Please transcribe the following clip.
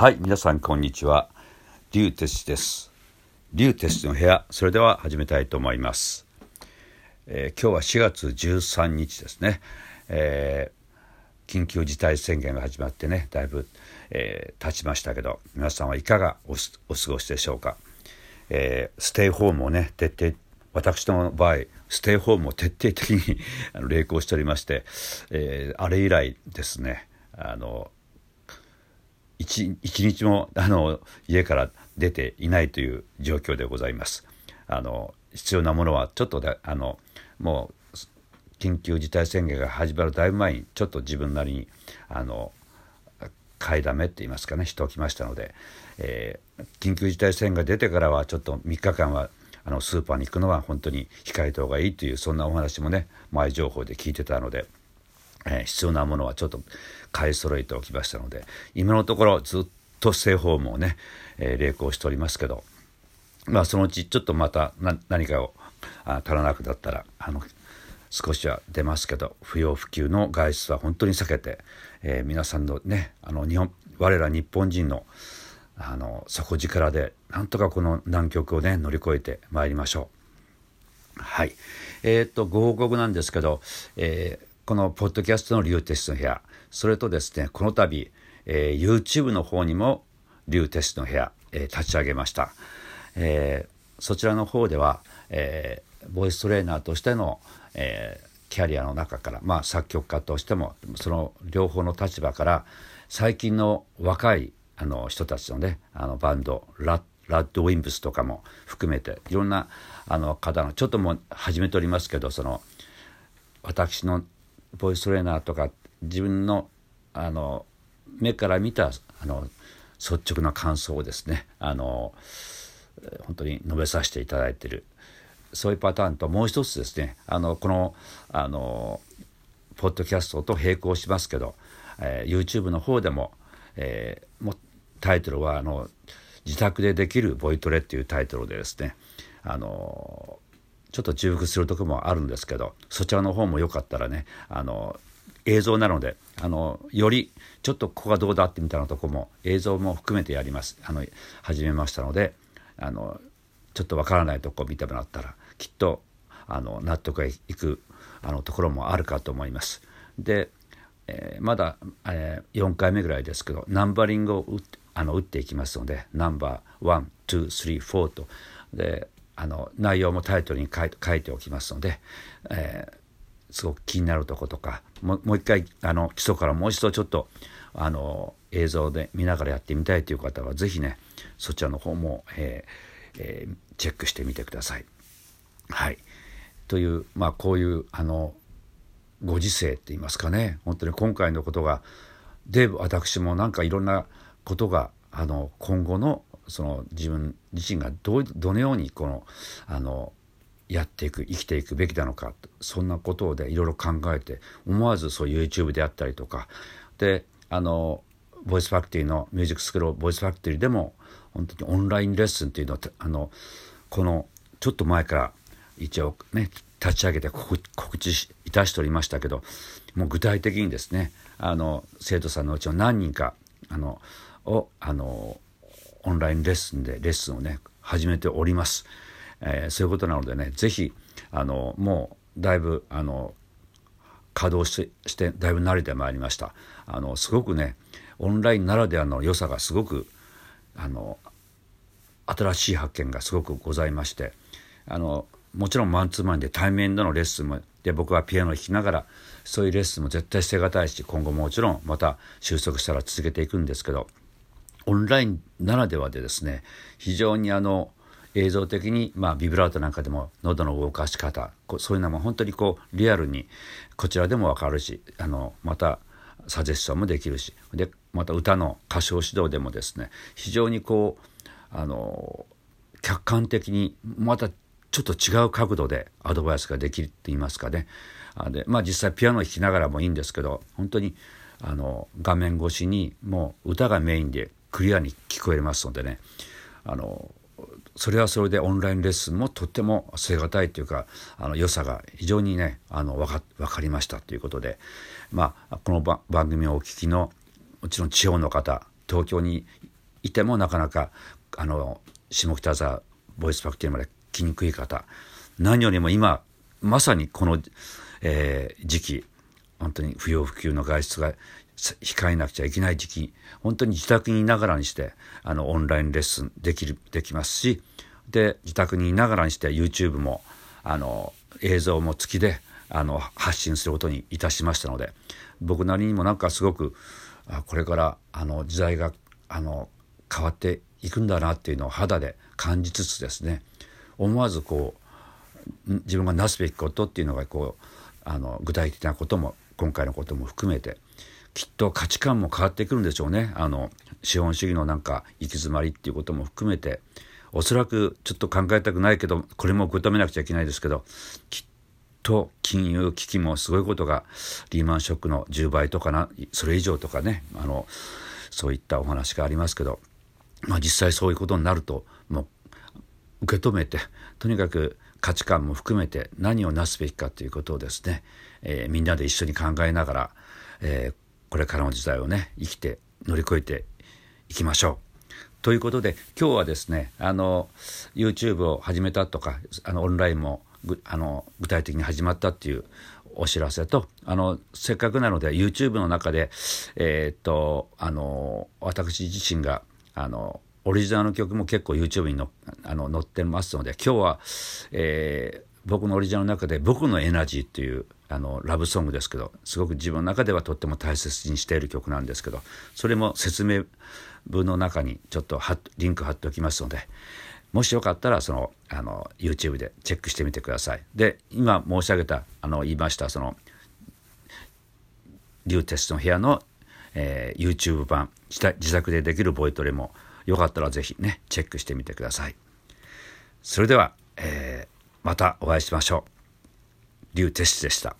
はい、皆さんこんにちは。リュウテスです。リュウテスの部屋、それでは始めたいと思います。えー今日は4月13日ですね。えー緊急事態宣言が始まってね、だいぶ、えー経ちましたけど、皆さんはいかがおお過ごしでしょうか。えーステイホームをね、徹底、私の場合、ステイホームを徹底的にあの励行しておりまして、えーあれ以来ですね、あの、一日もあの家から出ていないという状況でございます。あの必要なものはちょっとであのもう緊急事態宣言が始まるだいぶ前にちょっと自分なりにあの買いだめって言いますかねしておきましたので、えー緊急事態宣言が出てからはちょっと3日間はあのスーパーに行くのは本当に控えた方がいいというそんなお話もね前情報で聞いてたので。えー必要なものはちょっと買い揃えておきましたので今のところずっとステイホームをね、えー励行しておりますけどまあそのうちちょっとまたな何かをあ足らなくなったらあの少しは出ますけど不要不急の外出は本当に避けて、えー皆さんのねあの日本我ら日本人のあの底力でなんとかこの難局をね乗り越えてまいりましょう。はい。えーっと、ご報告なんですけど、えーこのポッドキャストのリュウテストの部屋、それとですね、この度、えー YouTube の方にもリュウテストの部屋、えー立ち上げました。えーそちらの方では、えーボイストレーナーとしての、えーキャリアの中から、まあ、作曲家としてもその両方の立場から最近の若いあの人たちのねあのバンドラッラッドウィンブスとかも含めていろんなあの方のちょっともう始めておりますけどその私のボイストレーナーとか自分のあの目から見たあの率直な感想をですねあの本当に述べさせていただいている。そういうパターンともう一つですねあのこのあのポッドキャストと並行しますけど、えー YouTube の方でも,、えーもタイトルはあの「自宅でできるボイトレ」っていうタイトルでですねあのちょっと重複するとこもあるんですけどそちらの方もよかったらねあの映像なのであのよりちょっとここがどうだってみたいなとこも映像も含めてやりますあの始めましたのであのちょっとわからないとこ見てもらったらきっとあの納得がいくあのところもあるかと思います。で、えーまだ、えー4回目ぐらいですけどナンバリングを打ってあの打っていきますのでナンバー123とであの内容もタイトルに書いておきますので、えーすごく気になるとことかもうもう一回あの基礎からもう一度ちょっとあの映像で見ながらやってみたいという方は是非ねそちらの方も、えーえーチェックしてみてください。はい、というまあこういうあのご時世って言いますかね本当に今回のことがで私もなんかいろんなことがあの今後のその自分自身がどどのようにこのあのやっていく生きていくべきなのかそんなことでいろいろ考えて思わずそう YouTube であったりとかであのボイスファクトリーのミュージックスクールボイスファクトリーでも本当にオンラインレッスンっていうのをあのこのちょっと前から一応ね立ち上げて告告知しいたしておりましたけどもう具体的にですねあの生徒さんのうちの何人かあのをあのオンラインレッスンでレッスンをね始めております。えーそういうことなのでねぜひあのもうだいぶあの稼働してしてだいぶ慣れてまいりましたあのすごくねオンラインならではの良さがすごくあの新しい発見がすごくございましてあのもちろんマンツーマンで対面でのレッスンもで僕はピアノを弾きながらそういうレッスンも絶対捨てがたいし今後もちろんまた収束したら続けていくんですけどオンラインならではでですね非常にあの映像的に、まあ、ビブラートなんかでも喉の動かし方こそういうのも本当にこうリアルにこちらでも分かるしあのまたサジェスションもできるしでまた歌の歌唱指導でもですね非常にこうあの客観的にまたちょっと違う角度でアドバイスができるって言いますかね。あでまあ実際ピアノを弾きながらもいいんですけど本当にあの画面越しにもう歌がメインでクリアに聞こえますのでね。あのそれはそれでオンラインレッスンもとっても捨て難いというかあの良さが非常にねあの分か分かりましたということで、まあ、この番組をお聞きのもちろん地方の方東京にいてもなかなかあの下北沢ボイスファクトリーまで来にくい方何よりも今まさにこの、えー、時期本当に不要不急の外出が控えなくちゃいけない時期本当に自宅にいながらにしてあのオンラインレッスンできるできますしで自宅にいながらにして YouTube もあの映像も付きであの発信することにいたしましたので僕なりにもなんかすごくこれからあの時代があの変わっていくんだなっていうのを肌で感じつつですね思わずこう自分がなすべきことっていうのがこうあの具体的なことも今回のことも含めてきっと価値観も変わってくるんでしょうね。あの資本主義のなんか行き詰まりっていうことも含めて。おそらくちょっと考えたくないけどこれも受け止めなくちゃいけないですけどきっと金融危機もすごいことがリーマンショックの10倍とかなそれ以上とかねあのそういったお話がありますけど、まあ、実際そういうことになるともう受け止めてとにかく価値観も含めて何をなすべきかということをですね、えー、みんなで一緒に考えながら、えー、これからの時代をね生きて乗り越えていきましょう。ということで今日はですねあの YouTube を始めたとかあのオンラインもあの具体的に始まったっていうお知らせとあのせっかくなので YouTube の中でえー、っとあの私自身があのオリジナルの曲も結構 YouTube にのあの載ってますので今日は、えー、僕のオリジナルの中で「僕のエナジー」っていうあのラブソングですけどすごく自分の中ではとっても大切にしている曲なんですけどそれも説明文の中にちょっとリンク貼っておきますのでもしよかったらそのあの YouTube でチェックしてみてください。で今申し上げたあの言いましたそのリューテスの部屋の、えー、YouTube 版自宅でできるボイトレもよかったら是非ねチェックしてみてください。それでは、えー、またお会いしましょう。リュウテスでした。